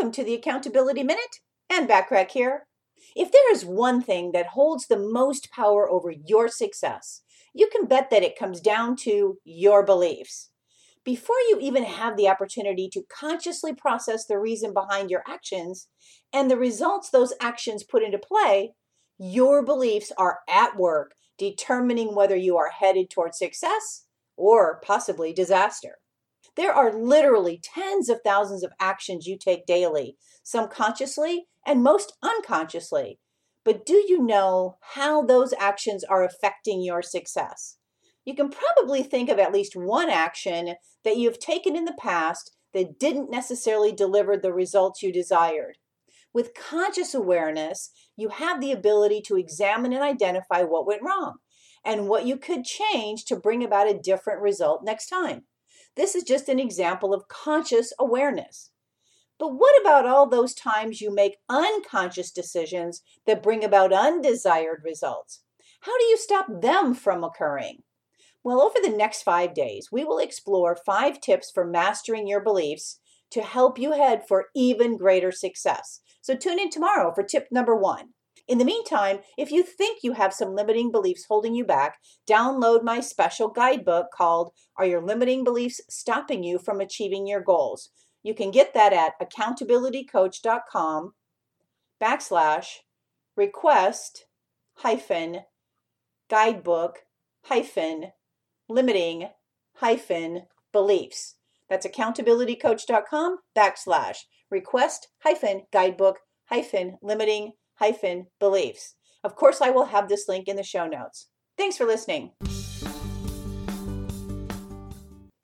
Welcome to the Accountability Minute Ann Bacharach here. If there is one thing that holds the most power over your success, you can bet that it comes down to your beliefs. Before you even have the opportunity to consciously process the reason behind your actions and the results those actions put into play, your beliefs are at work determining whether you are headed toward success or possibly disaster. There are literally tens of thousands of actions you take daily, some consciously and most unconsciously. But do you know how those actions are affecting your success? You can probably think of at least one action that you've taken in the past that didn't necessarily deliver the results you desired. With conscious awareness, you have the ability to examine and identify what went wrong and what you could change to bring about a different result next time. This is just an example of conscious awareness. But what about all those times you make unconscious decisions that bring about undesired results? How do you stop them from occurring? Well, over the next five days, we will explore five tips for mastering your beliefs to help you head for even greater success. So tune in tomorrow for tip number one. In the meantime, if you think you have some limiting beliefs holding you back, download my special guidebook called Are Your Limiting Beliefs Stopping You from Achieving Your Goals? You can get that at accountabilitycoach.com backslash request hyphen guidebook hyphen limiting hyphen beliefs. That's accountabilitycoach.com backslash request hyphen guidebook hyphen limiting hyphen beliefs. Of course, I will have this link in the show notes. Thanks for listening.